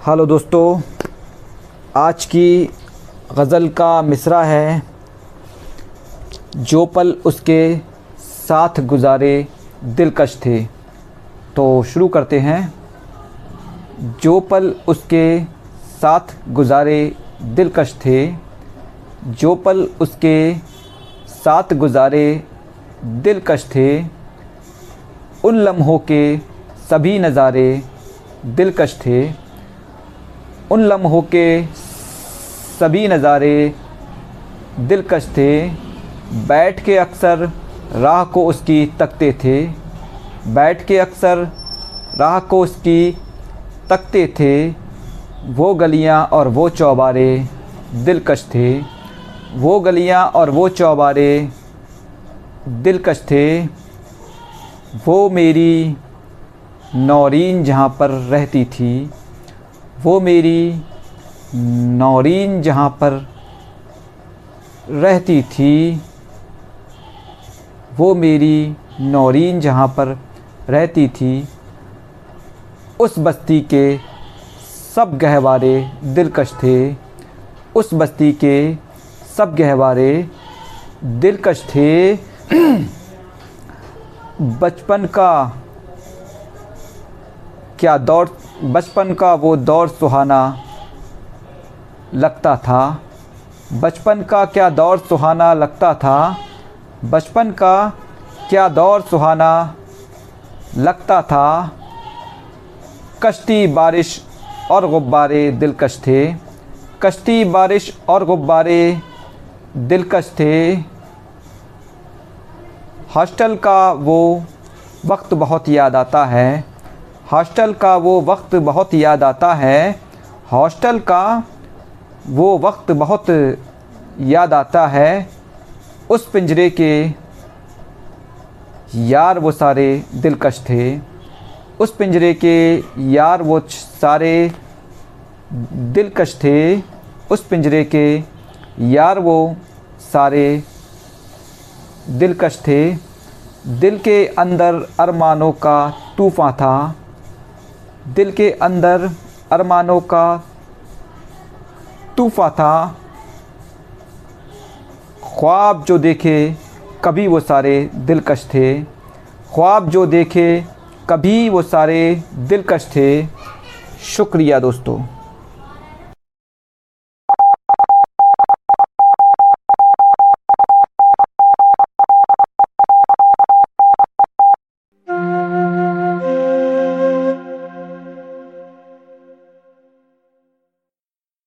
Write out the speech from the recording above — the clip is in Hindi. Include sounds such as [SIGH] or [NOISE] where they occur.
हेलो दोस्तों, आज की गज़ल का मिसरा है। जो पल उसके साथ गुज़ारे दिलकश थे। तो शुरू करते हैं। जो पल उसके साथ गुज़ारे दिलकश थे। जो पल उसके साथ गुज़ारे दिलकश थे। उन लम्हों के सभी नज़ारे दिलकश थे। उन लम्हों के सभी नज़ारे दिलकश थे। बैठ के अक्सर राह को उसकी तकते थे। बैठ के अक्सर राह को उसकी तकते थे। वो गलियाँ और वो चौबारे दिलकश थे। वो गलियाँ और वो चौबारे दिलकश थे। वो मेरी नौरीन जहाँ पर रहती थी। वो मेरी नौरीन जहाँ पर रहती थी, वो मेरी नौरीन जहाँ पर रहती थी, उस बस्ती के सब गहवारे दिलकश थे, उस बस्ती के सब गहवारे दिलकश थे। [CLEARS THROAT] बचपन का क्या दौर, बचपन का वो दौर सुहाना लगता था? बचपन का क्या दौर सुहाना लगता था? बचपन का क्या दौर सुहाना लगता था? कश्ती, बारिश और गुब्बारे दिलकश थे। कश्ती, बारिश और गुब्बारे दिलकश थे। हॉस्टल का वो वक्त बहुत याद आता है। हॉस्टल का वो वक्त बहुत याद आता है। हॉस्टल का वो वक्त बहुत याद आता है। उस पिंजरे के यार वो सारे दिलकश थे। उस पिंजरे के यार वो सारे दिलकश थे। उस पिंजरे के यार वो सारे दिलकश थे। दिल के अंदर अरमानों का तूफ़ान था। दिल के अंदर अरमानों का तूफ़ा था। ख्वाब जो देखे, कभी वो सारे दिलकश थे। ख्वाब जो देखे, कभी वो सारे दिलकश थे। शुक्रिया दोस्तों।